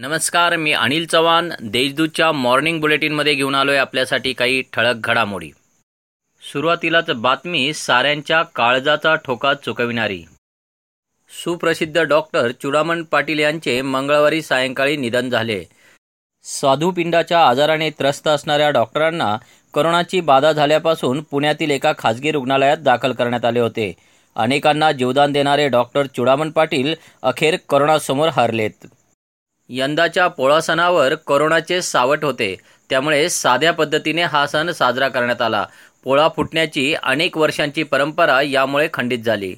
नमस्कार मी अनिल चव्हाण देशदूतच्या मॉर्निंग बुलेटिनमध्ये घेऊन आलोय आपल्यासाठी काही ठळक घडामोडी. सुरुवातीलाच बातमी साऱ्यांच्या काळजाचा ठोका चुकविणारी. सुप्रसिद्ध डॉक्टर चुडामण पाटील यांचे मंगळवारी सायंकाळी निधन झाले. स्वादुपिंडाच्या आजाराने त्रस्त असणाऱ्या डॉक्टरांना करोनाची बाधा झाल्यापासून पुण्यातील एका खासगी रुग्णालयात दाखल करण्यात आले होते. अनेकांना जीवदान देणारे डॉक्टर चुडामण पाटील अखेर करोनासमोर हरलेत. यंदाच्या पोळा सणावर कोरोनाचे सावट होते. त्यामुळे साध्या पद्धतीने हा सण साजरा करण्यात आला. पोळा फुटण्याची अनेक वर्षांची परंपरा यामुळे खंडित झाली.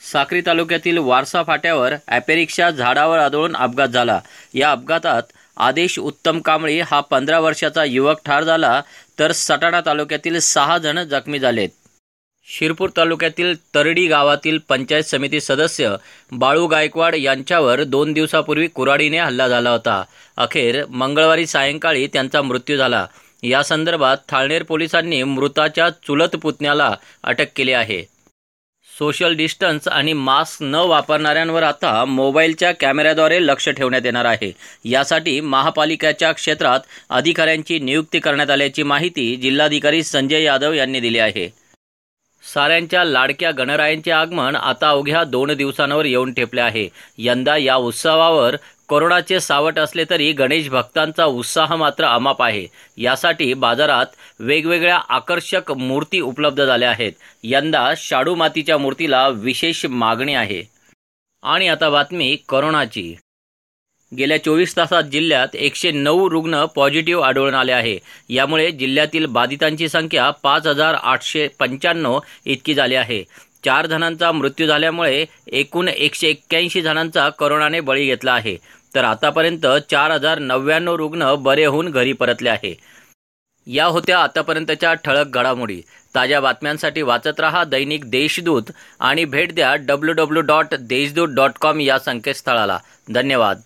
साक्री तालुक्यातील वारसा फाट्यावर ॲपेरिक्षा झाडावर आदळून अपघात झाला. या अपघातात आदेश उत्तम कांबळी हा पंधरा वर्षाचा युवक ठार झाला तर सटाणा तालुक्यातील सहा जण जखमी झालेत. शिरपूर तालुक्यातील तरडी गावातील पंचायत समिती सदस्य बाळू गायकवाड यांच्यावर दोन दिवसापूर्वी कुराडीने हल्ला झाला होता. अखेर मंगळवारी सायंकाळी त्यांचा मृत्यू झाला. या संदर्भात थाळनेर पोलिसांनी मृताच्या चुलत पुतण्याला अटक केली आहे. सोशल डिस्टन्स आणि मास्क न वापरणाऱ्यांवर आता मोबाईलच्या कॅमेऱ्याद्वारे लक्ष ठेवण्यात येणार आहे. यासाठी महापालिकेच्या क्षेत्रात अधिकाऱ्यांची नियुक्ती करण्यात आल्याची माहिती जिल्हाधिकारी संजय यादव यांनी दिली आहे. साऱ्यांच्या लाडक्या गणरायांचे आगमन आता अवघ्या दोन दिवसांवर येऊन ठेपले आहे. यंदा या उत्सवावर कोरोनाचे सावट असले तरी गणेश भक्तांचा उत्साह मात्र अमाप आहे. यासाठी बाजारात वेगवेगळ्या आकर्षक मूर्ती उपलब्ध झाल्या आहेत. यंदा शाडू मातीच्या मूर्तीला विशेष मागणी आहे. आणि आता बातमी कोरोनाची. गेल्या चोवीस तासात जिल्ह्यात एकशे नऊ रुग्ण पॉझिटिव्ह आढळून आले आहे. यामुळे जिल्ह्यातील बाधितांची संख्या पाच हजार आठशे पंच्याण्णव इतकी झाली आहे. चार जणांचा मृत्यू झाल्यामुळे एकूण एकशे एक्क्याऐंशी जणांचा करोनाने बळी घेतला आहे. तर आतापर्यंत चार हजार नव्याण्णव रुग्ण बरे होऊन घरी परतले आहे. या होत्या आतापर्यंतच्या ठळक घडामोडी. ताज्या बातम्यांसाठी वाचत रहा दैनिक देशदूत आणि भेट द्या W W dot Deshdoot dot com या संकेतस्थळाला. धन्यवाद.